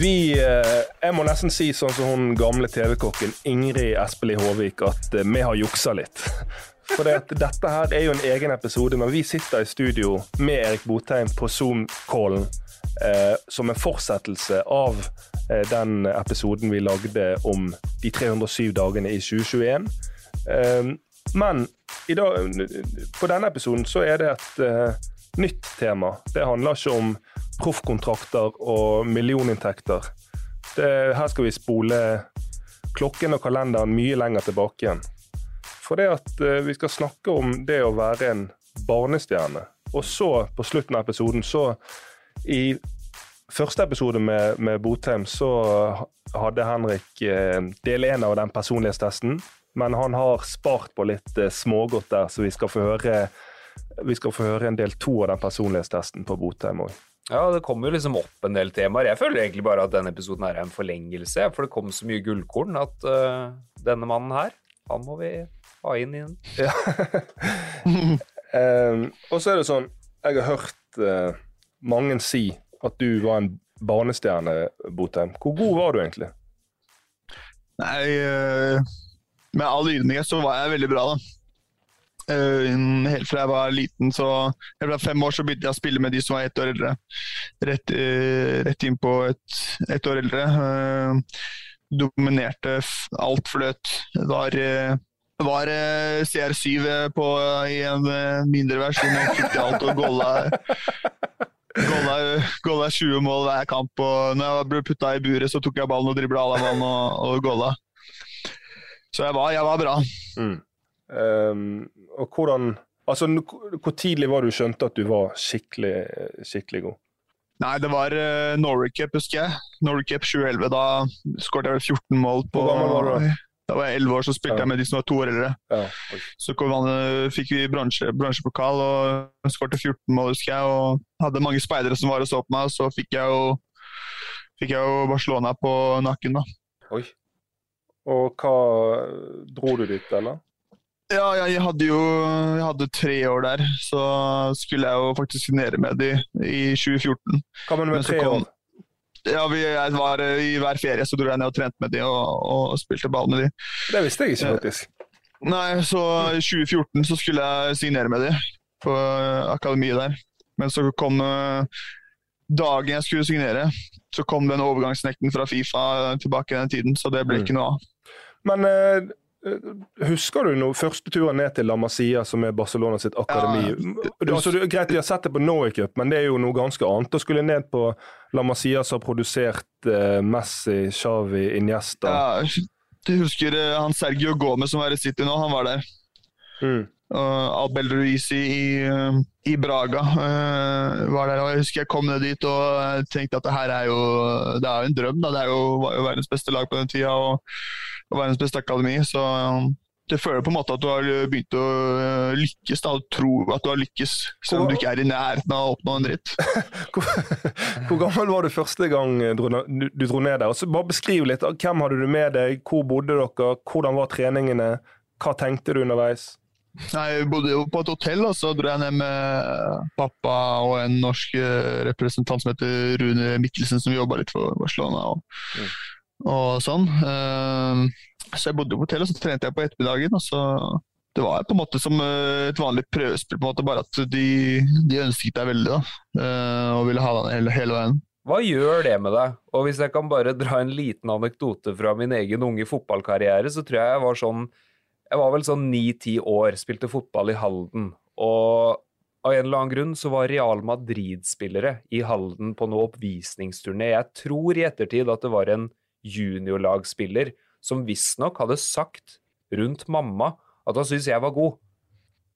Vi eh, Jeg må nesten si sånn som hun gamle TV-kokken Ingrid Espelid Håvik, at eh, vi har juksa litt. For det dette her er jo en egen episode, men vi sitter i studio med Erik Botheim på Zoom-callen eh, som en fortsettelse av eh, den episoden vi lagde om de 307 dagene i 2021. Eh, men i dag, på denne episoden så er det et nytt tema. Det handler ikke om proffkontrakter og millioninntekter. Det, her skal vi spole klokken og kalenderen mye lenger tilbake igjen. For det at uh, vi skal snakke om det å være en barnestjerne. Og så, på slutten av episoden, så I første episode med, med Botheim så hadde Henrik uh, del én av den personlighetstesten. Men han har spart på litt uh, smågodt der, så vi skal få høre vi skal få høre en del to av den personlighetstesten på Botheim òg. Ja, det kommer jo liksom opp en del temaer. Jeg føler egentlig bare at denne episoden er en forlengelse, for det kom så mye gullkorn at uh, denne mannen her, han må vi ha inn igjen. Ja. um, og så er det sånn, jeg har hørt uh, mange si at du var en barnestjerne, Botheim. Hvor god var du egentlig? Nei, uh, med all ydmykhet så var jeg veldig bra, da. Uh, helt fra jeg var liten, så jeg ble fem år, så begynte jeg å spille med de som var ett år eldre. Rett, uh, rett inn på et, ett år eldre. Uh, dominerte alt fløt. Var, var CR7 på, i en mindre versjon og fikk alt og golla Golla 20 mål hver kamp. og når jeg ble putta i buret, så tok jeg ballen og dribla alle mann og, og golla. Så jeg var, jeg var bra. Mm. Um, og hvordan Altså, Hvor tidlig var du skjønte at du var skikkelig, skikkelig god? Nei, det var uh, Norway Cup, husker jeg. Norway Cup 2011. Da skåret jeg vel 14 mål på var da? Var jeg 11 år, så spilte ja. jeg med de som var to år eldre. Ja. Så man, fikk vi bransje, bransjepokal og skåret 14 mål, husker jeg. Og hadde mange speidere som var og så på meg, og så fikk jeg jo, fikk jeg jo Barcelona på nakken, da. Oi. Og hva Dro du dit, eller? Ja, jeg hadde jo jeg hadde tre år der, så skulle jeg jo faktisk signere med de i 2014. Hva med med tre år? Ja, vi, jeg var, I hver ferie så dro jeg ned og trente med de og, og spilte ball med de. Det visste jeg ikke, faktisk. Nei, så i 2014 så skulle jeg signere med de på akademiet der. Men så kom dagen jeg skulle signere, så kom den overgangsnekten fra Fifa tilbake i den tiden, så det ble mm. ikke noe av. Men Husker du noe, første turen ned til La Masia, som er Barcelona sitt akademi? Ja, det, så det, greit, Vi har sett det på Norway Cup, men det er jo noe ganske annet å skulle ned på La Masia, som har produsert eh, Messi, Xavi, Iniesta. Ja, du husker eh, han Sergio Gomez som er i City nå, han var der. Mm. Uh, Abel Ruiz i, uh, i Braga uh, var der. og Jeg husker jeg kom ned dit og tenkte at det her er jo, det er jo en drøm. Da. Det er jo, var jo verdens beste lag på den tida. Og, og verdens beste akademi. Så du det føler på en måte at du har begynt å uh, lykkes. da, og Tro at du har lykkes, selv om du ikke er i nærheten av å oppnå en dritt. hvor, hvor, gammel var du første gang du, du dro ned der? Og så bare Beskriv litt. Hvem hadde du med deg? Hvor bodde dere? Hvordan var treningene? Hva tenkte du underveis? Nei, Jeg bodde jo på et hotell, og så dro jeg ned med pappa og en norsk representant som heter Rune Mikkelsen, som jobba litt for Barcelona. og mm og sånn. Ehm, så jeg bodde på hotell, og så trente jeg på ettermiddagen. og så det var på en måte som eh, et vanlig prøvespill, på en måte, bare at de, de ønsket deg veldig da, eh, og ville ha deg hele, hele, veien. Hva gjør det med deg? Og hvis jeg kan bare dra en liten anekdote fra min egen unge fotballkarriere, så tror jeg jeg var sånn Jeg var vel sånn ni-ti år, spilte fotball i Halden. Og av en eller annen grunn så var Real Madrid-spillere i Halden på noe oppvisningsturné. Jeg tror i ettertid at det var en juniorlagsspiller som visstnok hadde sagt rundt mamma at han syntes jeg var god.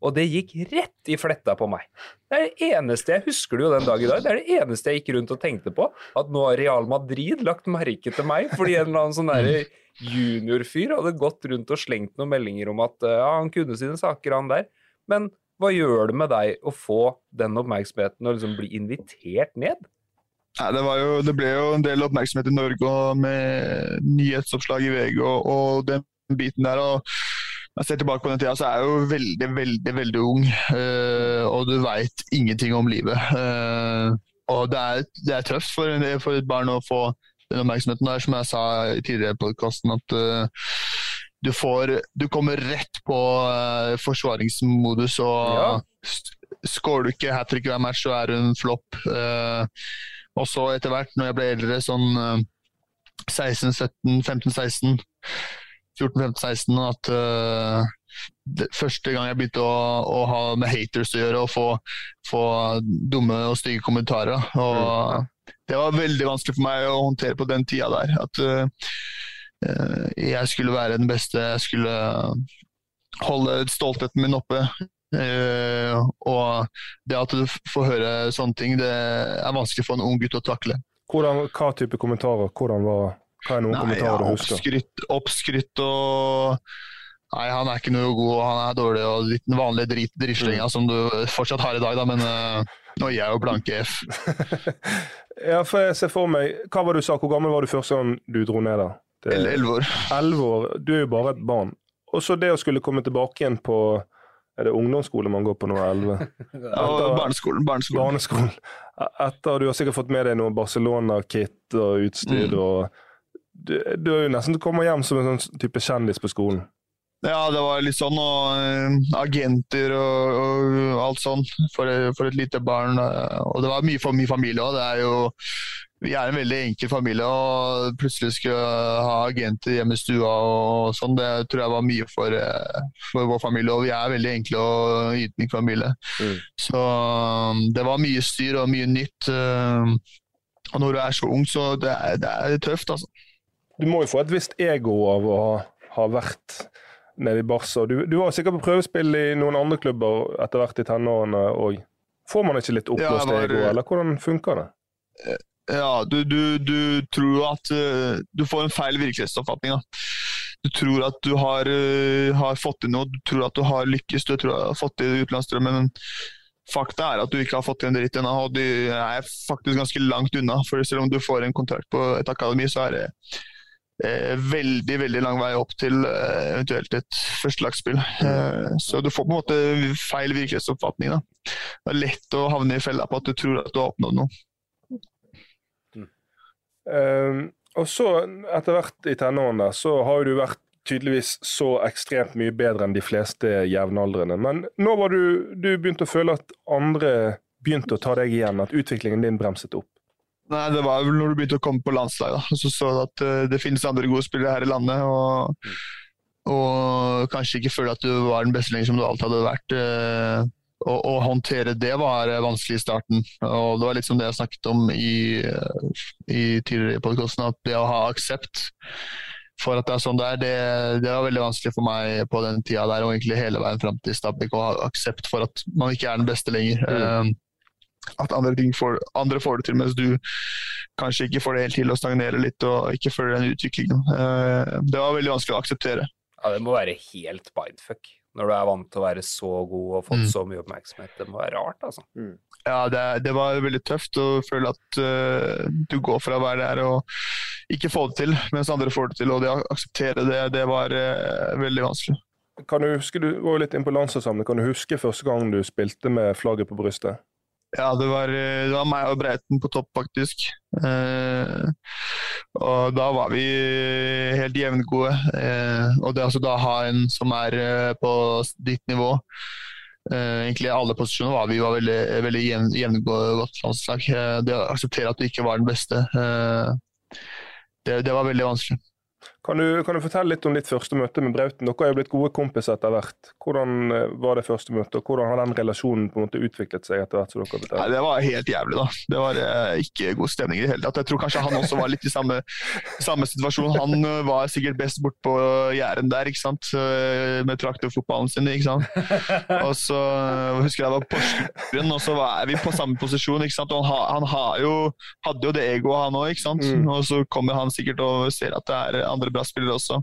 Og det gikk rett i fletta på meg. Det er det eneste jeg husker det jo den dag i dag. Det er det eneste jeg gikk rundt og tenkte på. At nå har Real Madrid lagt merke til meg fordi en eller annen sånn juniorfyr hadde gått rundt og slengt noen meldinger om at ja, han kunne sine saker, han der. Men hva gjør det med deg å få den oppmerksomheten og liksom bli invitert ned? Nei, det, jo, det, ble jo en del oppmerksomhet i Norge med nyhetsoppslag i VG og, og den biten der. og når jeg ser tilbake på den tida, så er jeg jo veldig, veldig veldig ung. Øh, og du veit ingenting om livet. Uh, og det er, det er tøft for, for, et barn å få den oppmerksomheten der, som jeg sa i tidligere i podkasten, at uh, du, får, du kommer rett på forsvaringsmodus. og ja. Skårer du ikke hat trick hver match, så er du en flopp. Uh, og så etter hvert, når jeg ble eldre, sånn 16, 17, 15, 16 14-15-16 at uh, det, første gang jeg begynte å, å, ha med haters å gjøre og få, få dumme og stygge kommentarer. Og mm. Det var veldig vanskelig for meg å håndtere på den tida der. At uh, jeg skulle være den beste, jeg skulle holde stoltheten min oppe. Uh, og det at du får høre sånne ting, det er vanskelig for en ung gutt å takle. Hvordan, hva type kommentarer? Hvordan var hva er noen Nei, kommentarer du husker? Oppskrytt, oppskrytt og Nei, han er ikke noe god, han er dårlig og litt den vanlige drit, drittslenga mm. som du fortsatt har i dag, da, men uh, nå gir jeg jo blanke F. ja, for jeg ser for meg Hva var det du sa, hvor gammel var du første gang du dro ned da? Elleve år. 11 år. Du er jo bare et barn. Og så det å skulle komme tilbake igjen på er det ungdomsskole man går på nå, 11? ja, barneskolen, barneskolen. barneskolen. Etter Du har sikkert fått med deg noe Barcelona-kit og utstyr mm. og du, du er jo nesten kommer hjem som en sånn type kjendis på skolen. Ja, det var litt sånn. Og uh, agenter og, og, alt sånn for, for, et lite barn. Og det var mye for mye familie òg. Vi er en veldig enkel familie, og plutselig skulle ha agenter hjemme i stua og sånn, det tror jeg var mye for, eh, for vår familie. Og vi er veldig enkle og ydmyk familie. Mm. Så um, det var mye styr og mye nytt. Uh, og når du er så ung, så det er det er tøft, altså du må jo få et visst ego av å ha, ha vært nede i Barca. Du, du var sikkert på prøvespill i noen andre klubber etter hvert i tenårene òg. Får man ikke litt oppblåst ja, ego, eller hvordan funker det? Eh, ja, du, du, du tror at uh, du får en feil virkelighetsoppfatning. Da. Du tror at du har, uh, har, fått til noe, du tror at du har lykkes, du tror at du har fått til utenlandsdrømmen. Men fakta er at du ikke har fått til en dritt ennå, og du er faktisk ganske langt unna. For selv om du får en kontrakt på et akademi, så er det eh, veldig veldig lang vei opp til eh, eventuelt et førstelagsspill. Eh, så du får på en måte feil virkelighetsoppfatning. Da. Det er lett å havne i fella på at du tror at du har oppnådd noe. Mm. Um, og så, etter hvert i tenårene, så har du vært tydeligvis så ekstremt mye bedre enn de fleste jevnaldrende. Men nå var du, du begynte å føle at andre begynte å ta deg igjen, at utviklingen din bremset opp? Nei, Det var vel når du begynte å komme på landslaget. da, Så så du at uh, det finnes andre gode spillere her i landet. Og, og kanskje ikke føle at du var den beste lenger som du alltid hadde vært. Å, å, håndtere det var vanskelig i starten. og Det var litt som det jeg snakket om i, i tidligere i podkasten, at det å ha aksept for at det er sånn det er, det, det, var veldig vanskelig for meg på den tida der, og egentlig hele veien fram til Stabæk, å ha aksept for at man ikke er den beste lenger. Mm. Uh, at andre, får, andre, får, det til, mens du kanskje ikke får det helt til å stagnere litt og ikke følger den utviklingen. Det var veldig vanskelig å akseptere. Ja, Det må være helt mindfuck når du er vant til å være så god og fått mm. så mye oppmerksomhet. Det må være rart, altså. Mm. Ja, det, det, var veldig tøft å føle at uh, du går fra å være der og ikke få det til, mens andre får det til. Og det å akseptere det, det var uh, veldig vanskelig. Kan du huske, du var jo litt inn på landslagssamling, kan du huske første gang du spilte med flagget på brystet? Ja, det var, det var, meg og Breiten på topp, faktisk. Eh, og da var vi helt jevngode. Eh, og det altså da ha en som er eh, på ditt nivå eh, Egentlig alle posisjoner var vi var veldig, veldig jevn, jevngode godt landslag. Eh, det å akseptere at du ikke var den beste, eh, det, det var veldig vanskelig. Kan du, kan du, fortelle litt om ditt første møte med Brauten? Dere har jo blitt gode kompiser etter hvert. Hvordan eh, var det første møtet, og hvordan har den relasjonen på en måte utviklet seg etter hvert? som dere Nei, Det var helt jævlig, da. Det var eh, ikke god stemning i det hele tatt. Jeg tror kanskje han også var litt i samme, samme situasjon. Han uh, var sikkert best bort på Jæren der, ikke sant. Uh, med traktorfotballen sin, ikke sant. Og så husker jeg det var Porsgrunn, og så var vi på samme posisjon, ikke sant. Og han, han jo, hadde jo det egoet, han òg, ikke sant. Mm. Og så kommer han sikkert og ser at det er andre bra spillere også.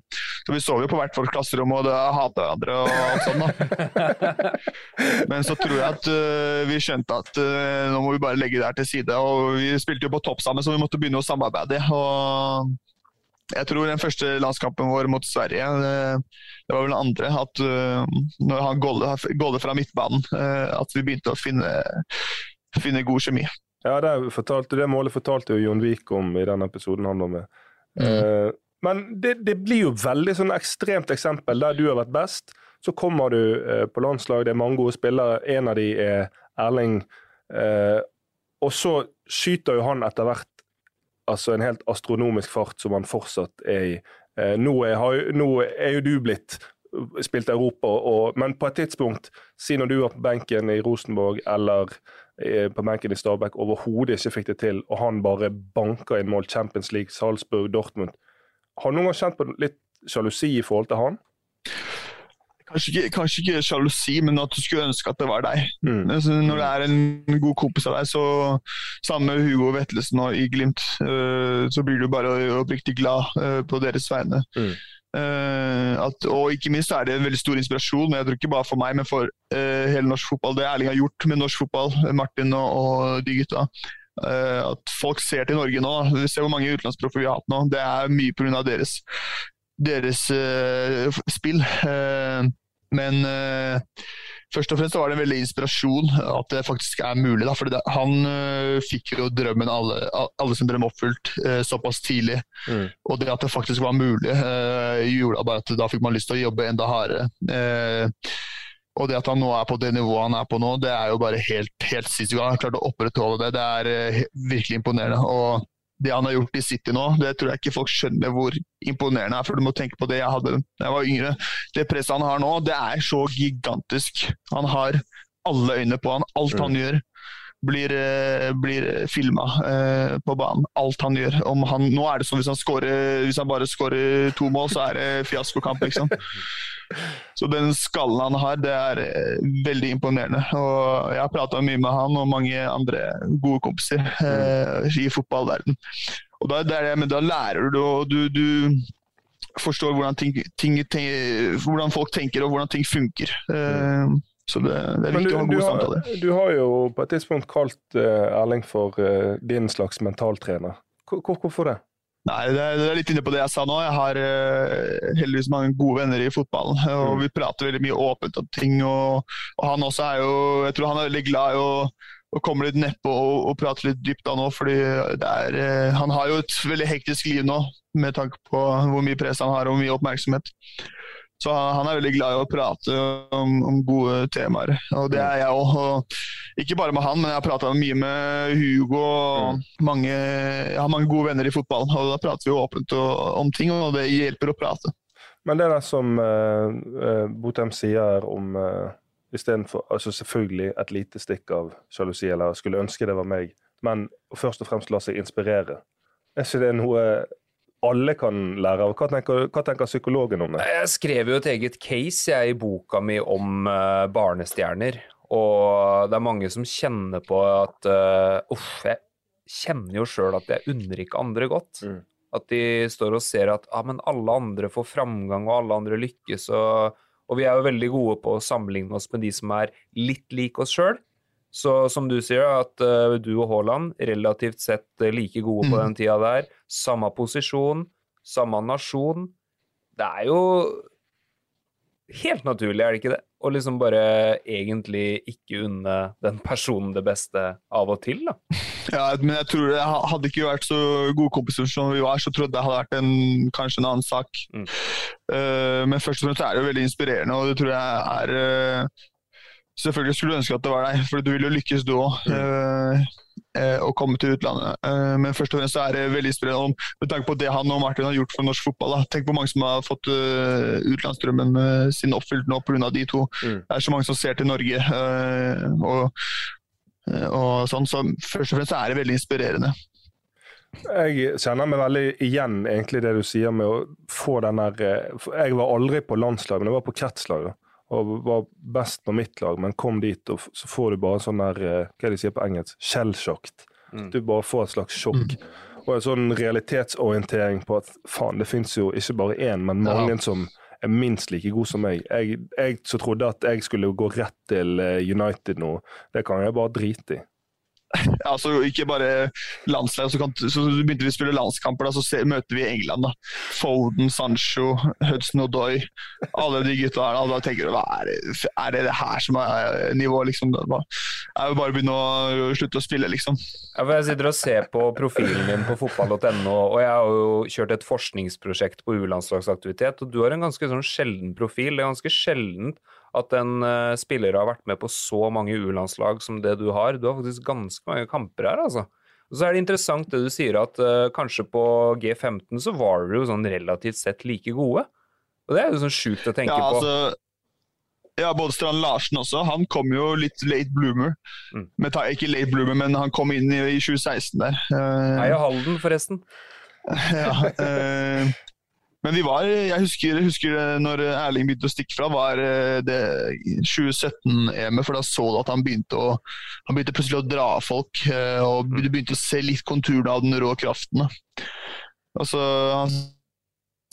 Så vi sov jo på hvert vårt klasserom og hata hverandre og alt sånt. da. Men så tror jeg at uh, vi skjønte at uh, nå må vi bare legge det her til side. Og vi spilte jo på topp sammen, så vi måtte begynne å samarbeide. og jeg tror den første landskampen vår mot Sverige, det, det var vel den andre, at når han gåler fra midtbanen, at vi begynte å finne, finne god kjemi. Ja, det, fortalte, det målet fortalte jo Jon Vik om i den episoden han var med. Mm. Uh, men det, det, blir jo veldig sånn ekstremt eksempel der du har vært best. Så kommer du eh, på landslag, det er mange gode spillere. En av de er Erling. Eh, og så skyter jo han etter hvert altså en helt astronomisk fart som han fortsatt er i. Nå er, nå er jo du blitt spilt Europa, og, men på et tidspunkt, si når du var på benken i Rosenborg eller eh, på benken i Stabæk, overhodet ikke fikk det til, og han bare banker inn mål Champions League, Salzburg, Dortmund. Har du noen gang kjent på litt sjalusi i forhold til han? Kanskje ikke, kanskje ikke sjalusi, men at du skulle ønske at det var deg. Mm. Altså, når det er en god kompis av deg, så sammen med Hugo Vetlesen og i Glimt, uh, så blir du bare oppriktig glad uh, på deres vegne. Mm. Uh, at, og ikke minst er det en veldig stor inspirasjon, jeg tror ikke bare for meg, men for hele norsk fotball. Det Erling har gjort med norsk fotball, Martin og, og de gutta. Uh, at folk ser til Norge nå. Vi ser hvor mange utenlandsproffer vi har hatt nå. Det er mye pga. deres, deres spill. men først og fremst var det en veldig inspirasjon at det faktisk er mulig. Da, fordi det, han uh, fikk jo drømmen, alle, alle sin drøm oppfylt uh, såpass tidlig. Mm. Og det at det faktisk var mulig, uh, gjorde bare at da fikk man lyst til å jobbe enda hardere. Og det at han nå er på det nivået han er på nå, det er jo bare helt, helt gang. Han har klart å opprettholde det. Det er virkelig imponerende. og det han har gjort i City nå, det tror jeg ikke folk skjønner hvor imponerende det er. For du må tenke på det jeg hadde da jeg var yngre. Det presset han har nå, det er så gigantisk. Han har alle øyne på han. Alt han mm. gjør blir, eh, blir filma eh, på banen. Alt han gjør. Han, nå er det som hvis han, scorer, hvis han bare skårer to mål, så er det fiaskokamp, liksom. Så den skallen han har, det er eh, veldig imponerende. Og jeg har prata mye med han og mange andre gode kompiser eh, i fotballverden. Og da, det, men da lærer du, og du, du forstår hvordan, ting, ting, ten, hvordan, folk tenker og hvordan ting funker. Eh, så det, det, er viktig du, å ha gode samtaler. Du har jo på et tidspunkt kalt uh, Erling for uh, din slags mentaltrener. Hvorfor det? Nei, det er, litt inne på det jeg sa nå. Jeg har uh, heldigvis mange gode venner i fotballen. og mm. Vi prater veldig mye åpent om ting. Og, og, han også er jo Jeg tror han er veldig glad i å, og komme litt nedpå og, og prate litt dypt da nå. fordi er, eh, Han har jo et veldig hektisk liv nå, med tanke på hvor mye press han har og hvor mye oppmerksomhet. Så han er veldig glad i å prate om, om gode temaer, og det er jeg òg. Ikke bare med han, men jeg har prata mye med Hugo. og mm. mange, Jeg har mange gode venner i fotballen, og da prater vi åpent om ting, og det hjelper å prate. Men det er det som uh, Botheim sier om uh, istedenfor altså Selvfølgelig et lite stikk av sjalusi, eller skulle ønske det var meg, men først og fremst la seg inspirere. Er ikke det noe alle kan lære av. Hva tenker, hva tenker, psykologen om det? Jeg skrev jo et eget case jeg, i boka mi om uh, barnestjerner. Og det er mange som kjenner på at uh, Uff, jeg kjenner jo sjøl at jeg unner ikke andre godt. Mm. At de står og ser at ah, men alle andre får framgang, og alle andre lykkes. Og, og vi er jo veldig gode på å sammenligne oss med de som er litt lik oss sjøl. Så som du sier, at uh, du og Haaland relativt sett uh, like gode på mm. den tida der. Samme posisjon, samme nasjon. Det er jo helt naturlig, er det ikke det? Å liksom bare egentlig ikke unne den personen det beste av og til, da. Ja, men jeg tror det hadde ikke vært så gode kompiser som vi var, så trodde jeg det hadde vært en, kanskje en annen sak. Mm. Uh, men først og fremst er det jo veldig inspirerende, og det tror jeg er Selvfølgelig skulle du ønske at det var deg, for du vil jo lykkes du òg. Mm. Uh, uh, å komme til utlandet. Uh, men først og fremst er det veldig inspirerende med tanke på det han og Martin har gjort for norsk fotball. Da. Tenk på mange som har fått utenlandsdrømmen sin oppfylt nå pga. de to. Mm. Det er så mange som ser til Norge. og, og sånn, så først og fremst er det veldig inspirerende. Jeg kjenner meg veldig igjen egentlig det du sier med å få den der Jeg var aldri på landslag, men jeg var på kretslag og var best på mitt lag, men kom dit, og så får du bare sånn der eh, Hva er det de sier på engelsk? Shell-shocked. Mm. Du bare får et slags sjokk. Mm. Og en sånn realitetsorientering på at faen, det fins jo ikke bare én, men mange ja. som er minst like god som meg. Jeg, jeg så trodde at jeg skulle gå rett til eh, United nå, det kan jeg bare drite i. altså Ikke bare landslag, så, kan, så begynte vi å spille landskamper. Da, så se, møter vi England. da. Foden, Sancho, Hudson Odoi. Alle de gutta her. Da, da tenker du hva er det, er det det her som er nivået? liksom? Det er jo bare å begynne å slutte å spille, liksom. Ja, for Jeg sitter og ser på profilen din på fotball.no, og jeg har jo kjørt et forskningsprosjekt på U-landslagsaktivitet, og du har en ganske sånn sjelden profil. Det er ganske sjeldent at en uh, spiller har vært med på så mange U-landslag som det du har. Du har faktisk ganske mange kamper her, altså. Og så er det interessant det du sier, at uh, kanskje på G15 så var du jo sånn relativt sett like gode. Og det er jo sånn sjukt å tenke ja, altså, på. Ja, både Strand Larsen også. Han kom jo litt late bloomer. Mm. Men, ikke late bloomer, men han kom inn i, i 2016 der. Uh, Heia Halden, forresten. ja, uh, men vi var, jeg husker, jeg husker når Erling begynte å stikke fra, var eh, det 2017-EM-et. For da så du at han begynte, å, han begynte plutselig å dra folk. Eh, og Du begynte å se litt konturene av den rå kraften. Altså, han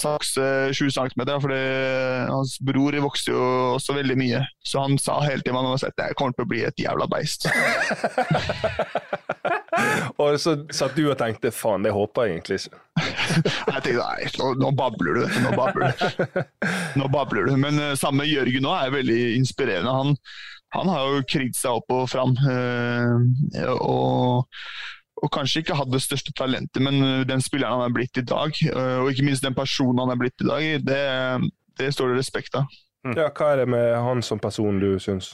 sakse 20 cm, for hans bror vokste jo også veldig mye. Så han sa hele tiden at jeg kommer til å bli et jævla beist. og så satt du og tenkte faen, det håper jeg egentlig ikke. jeg tenkte nei, nå, nå, babler du, nå babler du. Nå babler du. Men uh, samme Jørgen òg er veldig inspirerende. Han, han har jo kriget seg opp og fram. Uh, og og kanskje ikke hatt det største talentet, men øh, den spilleren han er blitt i dag, uh, og ikke minst den personen han er blitt i dag, det, det står det respekt av. Mm. Ja, Hva er det med han som person du syns?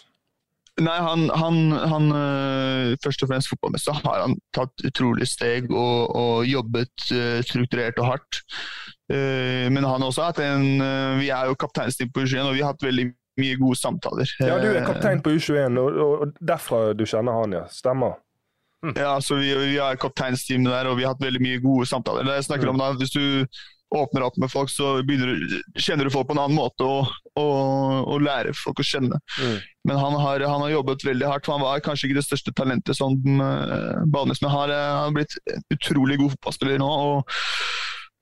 Nei, han, han, han, øh, Først og fremst fotballmessig har han tatt utrolig steg og, og jobbet strukturert og hardt. Men han også hatt en Vi er jo kapteinsteam på U21, og vi har hatt veldig mye gode samtaler. Ja, du er kaptein på U21, og, og derfra du kjenner han, ja. Stemmer? Mm. Ja, så vi, vi har kapteinsteamet der, og vi har hatt veldig mye gode samtaler. Det jeg snakker mm. om da, Hvis du åpner opp med folk, så du, kjenner du folk på en annen måte og, og, og lærer folk å kjenne. Mm. Men han har, han har, jobbet veldig hardt. for Han var kanskje ikke det største talentet som uh, Banes, men har, uh, har blitt utrolig god fotballspiller nå. og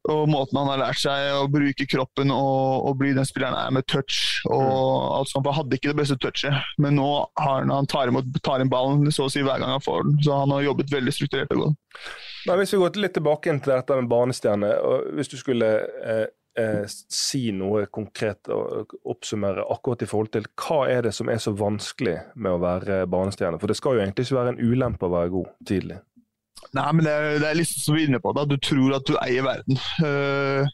og måten han har lært seg å bruke kroppen og, og bli den spilleren er med touch. og mm. alt sånt, Han hadde ikke det beste touchet, men nå har han, han tar, imot, tar inn ballen så å si hver gang han får den. Så han har jobbet veldig strukturert og godt. Men hvis vi går litt tilbake til dette med banestjerne, og hvis du skulle eh, eh, si noe konkret og oppsummere akkurat i forhold til hva er det som er så vanskelig med å være banestjerne? For det skal jo egentlig ikke være en ulempe å være god tidlig. Nei, men det det er liksom som vi er inne på. Da. Du tror at du eier verden. Uh,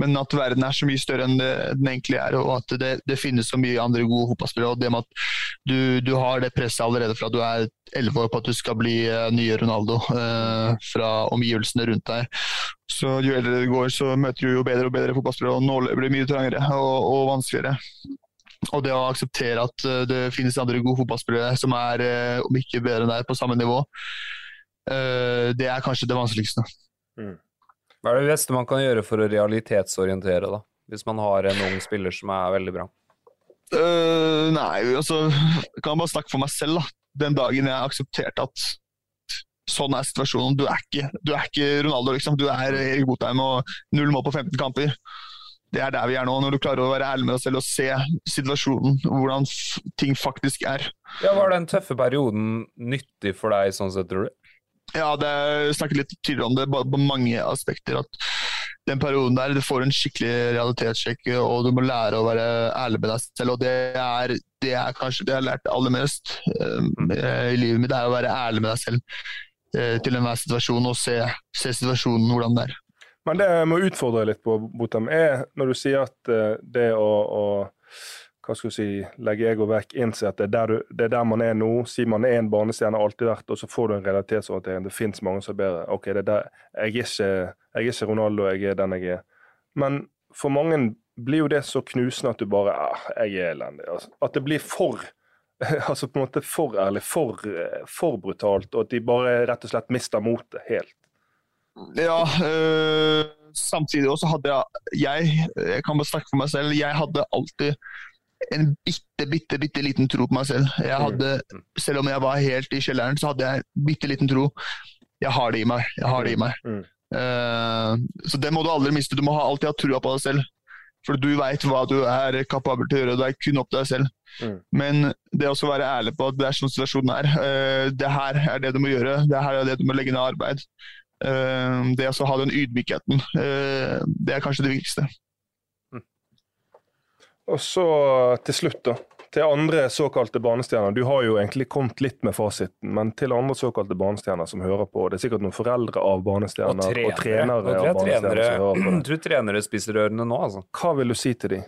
men at verden er så mye større enn det, den egentlig er, og at det, det, finnes så mye andre gode fotballspillere. og det med at du, du, har det presset allerede fra du er elleve år på at du skal bli uh, nye Ronaldo uh, fra omgivelsene rundt deg. Så Jo eldre det går, så møter du jo bedre og bedre fotballspillere, og nåløyet blir mye trangere og, og, vanskeligere. Og det å akseptere at det finnes andre gode fotballspillere som er, om ikke bedre enn deg, på samme nivå, det er kanskje det vanskeligste. Mm. Hva er det beste man kan gjøre for å realitetsorientere, da? Hvis man har en ung spiller som er veldig bra? Uh, nei, altså Jeg bare snakke for meg selv. da. Den dagen jeg aksepterte at sånn er situasjonen. Du er ikke, du er ikke Ronaldo, liksom. Du er Erik Botheim og null mål på 15 kamper. Det er der vi er nå, når du klarer å være ærlig med deg selv og se situasjonen, hvordan ting faktisk er. Ja, Var den tøffe perioden nyttig for deg, sånn sett, tror du? Ja, det er snakket litt tidligere om det på mange aspekter. at den perioden der, Du får en skikkelig realitetssjekk, og du må lære å være ærlig med deg selv. og Det er, det er kanskje det jeg har lært aller mest uh, i livet mitt, det er å være ærlig med deg selv uh, til enhver situasjon og se, se, situasjonen hvordan det er. Men det jeg må utfordre litt på, Botam, er når du sier at uh, det å, å hva skal du si, legge ego vekk, innse at det er, der du, det er der man er nå. Si man er en barnestjerne, alltid vært, og så får du en realitetsorientering. Det fins mange som er bedre. Ok, er. Jeg, er ikke, jeg er ikke Ronaldo, jeg er den jeg er. Men for mange blir jo det så knusende at du bare ah, jeg er elendig. Altså, at det blir for altså på en måte for ærlig, for, for brutalt, og at de bare rett og slett mister motet helt. Ja, øh, samtidig også hadde Jeg, jeg kan bare snakke for meg selv. Jeg hadde alltid en bitte, bitte, bitte liten tro på meg selv. Jeg hadde, selv om jeg var helt i kjelleren, så hadde jeg bitte liten tro. Jeg har det i meg. Jeg har det i meg. Mm. Uh, så det må du aldri miste. Du må alltid ha trua på deg selv. For du veit hva du er kapabel til å gjøre. Det er kun opp til deg selv. Mm. Men det å være ærlig på at det er sånn situasjonen er. Uh, det her er det du må gjøre, det her er det du må legge ned arbeid. Uh, det å ha den ydmykheten, uh, det er kanskje det viktigste. Og så til slutt, da til andre såkalte barnestjerner. Du har jo egentlig kommet litt med fasiten, men til andre såkalte barnestjerner som hører på. Det er sikkert noen foreldre av barnestjerner og, og trenere, av barnestjerner som hører på. Jeg tror trenere spiser ørene nå, altså. Hva vil du si til dem?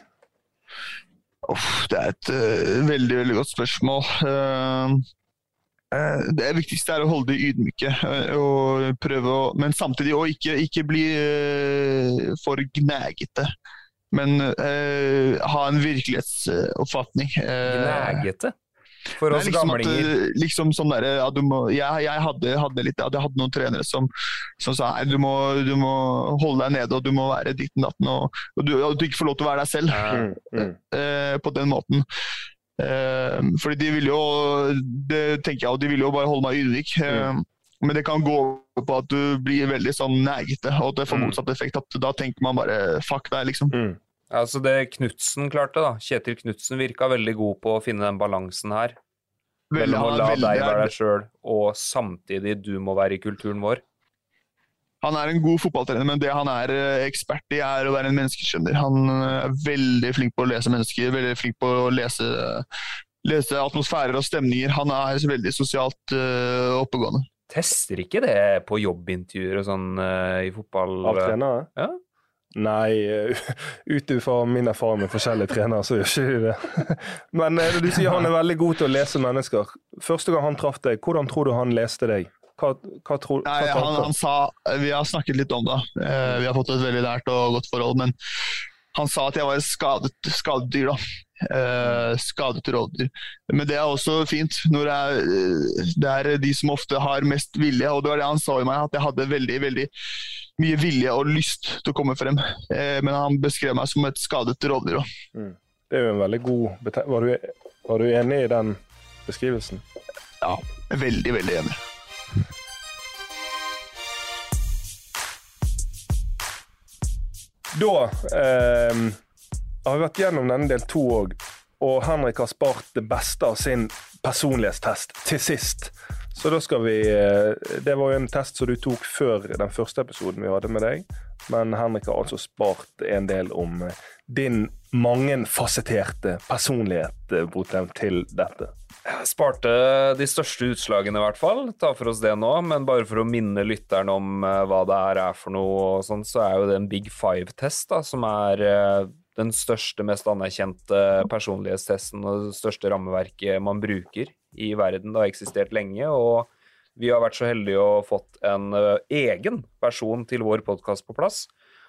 Oh, det er et uh, veldig, veldig godt spørsmål. Uh, det viktigste er å holde det ydmyke, og prøve å, men samtidig å ikke, ikke bli for gnagete men uh, ha en virkelighetsoppfatning. Gnagete? For oss liksom gamlinger? At, eh, liksom sånn der, ja, må, jeg, jeg, hadde, hadde litt, jeg hadde noen trenere som, som sa du må, du må, holde deg nede og du må være ditten datten. Og, og, du, og, du, ikke får lov til å være deg selv mm, mm. Uh, på den måten. Uh, fordi de ville jo det tenker jeg, de ville jo bare holde meg ydmyk. Uh, mm. Men det kan gå på at du blir veldig sånn negete, og at det får mm. motsatt effekt. At da tenker man bare fuck deg, liksom. Altså det Knutsen klarte, da. Kjetil Knutsen virka veldig god på å finne den balansen her. Mellom å la veldig, deg være deg sjøl, og samtidig du må være i kulturen vår. Han er en god fotballtrener, men det han er eh, ekspert i, er å være en menneskeskjønner. Han eh, er veldig flink på å lese mennesker, veldig flink på å lese, lese atmosfærer og stemninger. Han er veldig sosialt uh, oppegående. Tester ikke det på jobbintervjuer og sånn uh, i fotball? Av trenere? Ja? Nei, uh, ut ifra min erfaring med forskjellige trenere, så gjør ikke de det. Men uh, du sier han er veldig god til å lese mennesker. Første gang han traff deg, hvordan tror du han leste deg? Hva, hva tror, hva Nei, han, han, sa, Vi har snakket litt om det. vi har fått et veldig nært og godt forhold. Men han sa at jeg var et skadet, skadet dyr. da. Skadet rovdyr. Men det er også fint når det er, eh, det er, de som ofte har mest vilje. Og det var det han sa i meg, at jeg hadde veldig veldig mye vilje og lyst til å komme frem. Uh, men han beskrev meg som et skadet rovdyr. Mm. Det er jo en veldig god var du, var du enig i den beskrivelsen? Ja, veldig, veldig enig. Da eh, har vi vært gjennom denne del to òg, og Henrik har spart det beste av sin personlighetstest til sist. Så da skal vi eh, Det var jo en test som du tok før den første episoden vi hadde med deg. Men Henrik har altså spart en del om eh, din mangefasetterte personlighet, eh, Botheim, til dette. Jeg sparte de største utslagene, i hvert fall. Ta for oss det nå. Men bare for å minne lytteren om hva det her er for noe, sånt, så er jo det en Big Five-test, som er den største, mest anerkjente personlighetstesten og det største rammeverket man bruker i verden. Det har eksistert lenge, og vi har vært så heldige å fått en uh, egen versjon til vår podkast på plass.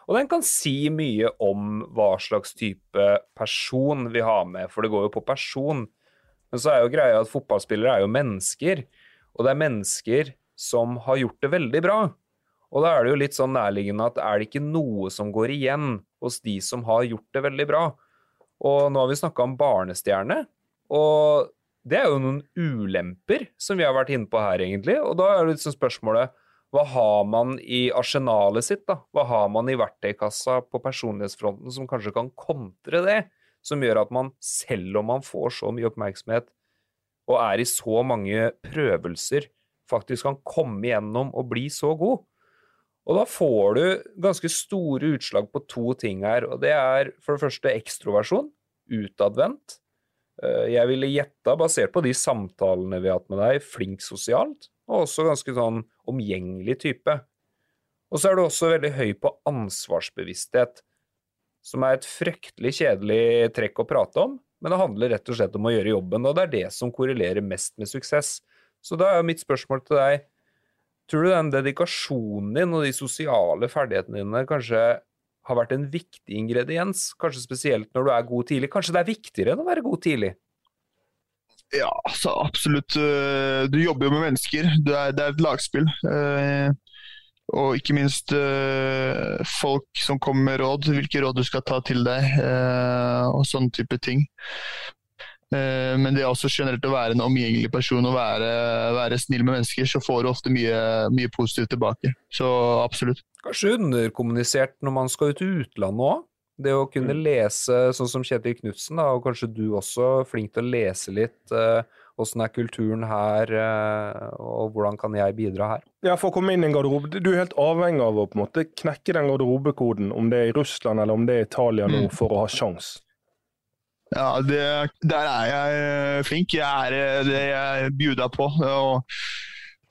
Og den kan si mye om hva slags type person vi har med, for det går jo på person. Men så er jo greia at fotballspillere er jo mennesker, og det er mennesker som har gjort det veldig bra. Og da er det jo litt sånn nærliggende at er det ikke noe som går igjen hos de som har gjort det veldig bra? Og nå har vi snakka om barnestjerne, og det er jo noen ulemper som vi har vært inne på her, egentlig. Og da er det liksom spørsmålet hva har man i arsenalet sitt, da? Hva har man i verktøykassa på personlighetsfronten som kanskje kan kontre det? Som gjør at man, selv om man får så mye oppmerksomhet og er i så mange prøvelser, faktisk kan komme igjennom og bli så god. Og da får du ganske store utslag på to ting her. Og det er for det første ekstroversjon, utadvendt. Eh, jeg ville gjetta, basert på de samtalene vi har hatt med deg, flink sosialt, og også ganske sånn omgjengelig type. Og så er du også veldig høy på ansvarsbevissthet, som er et fryktelig kjedelig trekk å prate om, men det handler rett og slett om å gjøre jobben, og det er det som korrelerer mest med suksess. Så da er mitt spørsmål til deg, Tror du den dedikasjonen din og de sosiale ferdighetene dine kanskje har vært en viktig ingrediens? Kanskje spesielt når du er god tidlig? Kanskje det er viktigere enn å være god tidlig? Ja, altså, absolutt. Eh, du jobber jo med mennesker. Det er, det er et lagspill. Eh, og ikke minst eh, folk som kommer med råd, hvilke råd du skal ta til deg, og sånne type ting. Eh, men det er også generelt å være en omgjengelig person og være, være snill med mennesker, så får du ofte mye, mye positivt tilbake. Så absolutt. Kanskje underkommunisert når man skal ut i utlandet òg? Det å kunne mm. lese, sånn som Kjetil Knutsen, og kanskje du også, flink til å lese litt. Åssen er kulturen her, og hvordan kan jeg bidra her? Ja, For å komme inn i en garderobe, Du er helt avhengig av å på en måte knekke den garderobekoden, om det er i Russland eller om det er Italia nå, mm. for å ha sjans. Ja, det, der er jeg flink. Jeg er det jeg bjuda på. Og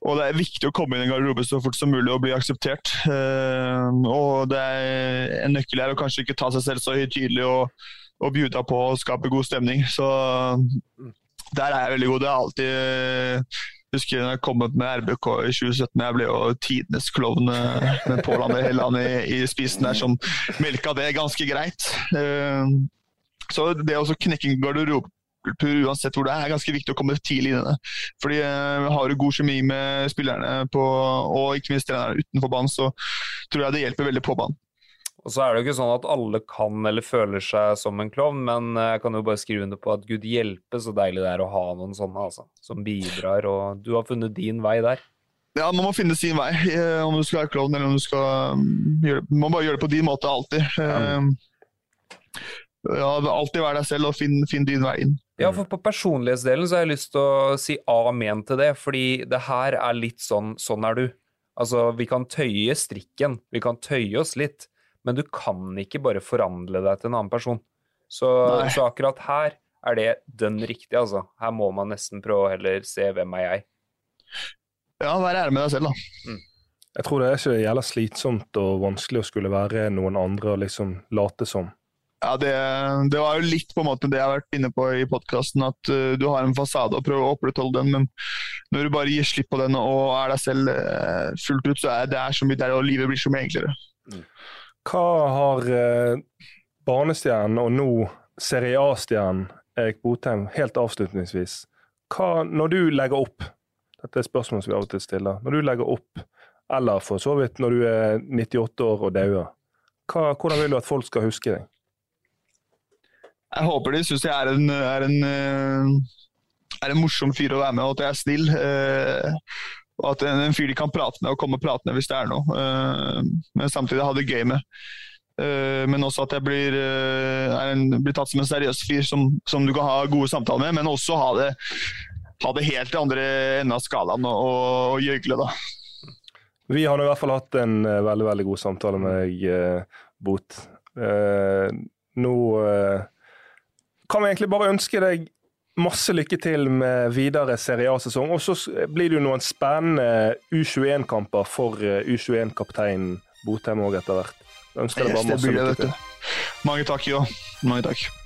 og det er viktig å komme inn i en garderobe så fort som mulig og bli akseptert. Uh, og det er en nøkkel her å kanskje ikke ta seg selv så høytidelig og, og bjuda på og skape god stemning. Så der er jeg veldig god. Det er alltid husker jeg kom opp med RBK i 2017. Jeg ble jo tidenes klovn eh, med Pål André Helland i, i spisen der, som melka det ganske greit. Så det å knekke en garderobe uansett hvor det er, er ganske viktig å komme tidlig inn i det. Fordi uh, Har du god kjemi med spillerne på, og ikke minst treneren utenfor banen, så tror jeg det hjelper veldig på banen. Og så er det jo ikke sånn at alle kan eller føler seg som en klovn, men jeg kan jo bare skrive under på at gud hjelpe så deilig det er å ha noen sånne altså, som bidrar, og du har funnet din vei der. Ja, man må finne sin vei, eh, om du skal være klovn eller om du skal mm, gjøre. Man må bare gjøre det på din måte alltid. Ja. Ja, alltid være deg selv og finne finn din vei inn. Ja, for på personlighetsdelen så har jeg lyst til å si amen til det, fordi det her er litt sånn sånn er du. Altså, vi kan tøye strikken, vi kan tøye oss litt, men du kan ikke bare forandre deg til en annen person. Så, så akkurat her er det dønn riktig, altså. Her må man nesten prøve å heller se hvem er jeg. Ja, være ærlig med deg selv, da. Mm. Jeg tror det er så jævla slitsomt og vanskelig å skulle være noen andre og liksom late som. Ja, det, det, var jo litt på en måte det jeg har vært inne på i podkasten, at uh, du har en fasade og prøver å opprettholde den, men når du bare gir slipp på den og er deg selv uh, fullt ut, så er det så mye der, og livet blir så mye enklere. Mm. Hva har uh, barnestjernen og nå Serie A-stjernen Erik Botheim, helt avslutningsvis, hva, når du legger opp Dette er spørsmål som vi av og til stiller. Når du legger opp, eller for så vidt når du er 98 år og dauer, hvordan vil du at folk skal huske deg? Jeg håper de syns jeg er en, er, en, eh, er en, morsom fyr å være med, og at jeg er snill. Eh, og at en, en fyr de kan prate med og komme og prate med hvis det er noe. Eh, men samtidig ha det gøy med. Men også at jeg blir, blir tatt som en seriøs fyr som, som, du kan ha gode samtaler med, men også ha det, ha det helt i andre enden av skalaen og, og, og gjøgle, da. Vi har i hvert fall hatt en veldig veldig god samtale med deg, Bot. nå kan vi egentlig bare ønske deg masse lykke til med videre Serie A-sesong. Og så blir det jo noen spennende U21-kamper for eh, U21-kapteinen Botheim òg etter hvert. Jeg ønsker deg bare masse lykke til. Mange takk, Jo. Mange takk.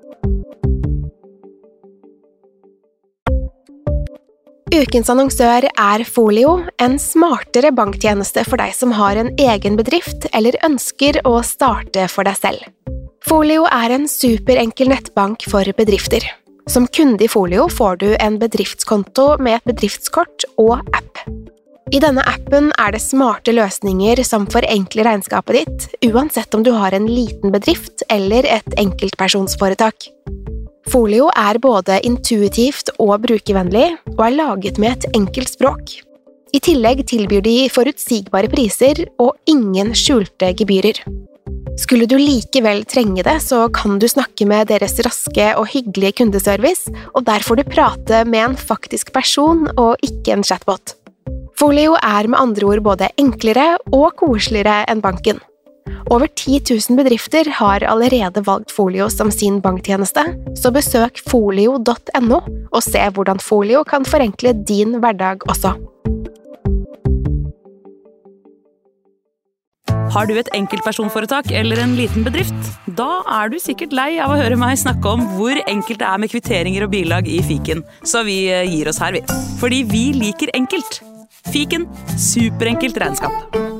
Ukens annonsør er Folio, en smartere banktjeneste for deg som har en egen bedrift eller ønsker å starte for deg selv. Folio er en superenkel nettbank for bedrifter. Som kunde i Folio får du en bedriftskonto med et bedriftskort og app. I denne appen er det smarte løsninger som forenkler regnskapet ditt, uansett om du har en liten bedrift eller et enkeltpersonsforetak. Folio er både intuitivt og brukervennlig, og er laget med et enkelt språk. I tillegg tilbyr de forutsigbare priser og ingen skjulte gebyrer. Skulle du likevel trenge det, så kan du snakke med deres raske og hyggelige kundeservice, og der får du prate med en faktisk person og ikke en chatbot. Folio er med andre ord både enklere og koseligere enn banken. Over 10 000 bedrifter har allerede valgt Folio som sin banktjeneste, så besøk folio.no og se hvordan Folio kan forenkle din hverdag også. Har du et enkeltpersonforetak eller en liten bedrift? Da er du sikkert lei av å høre meg snakke om hvor enkelt det er med kvitteringer og bilag i fiken, så vi eh, gir oss her, vi. Fordi vi liker enkelt. Fiken superenkelt regnskap.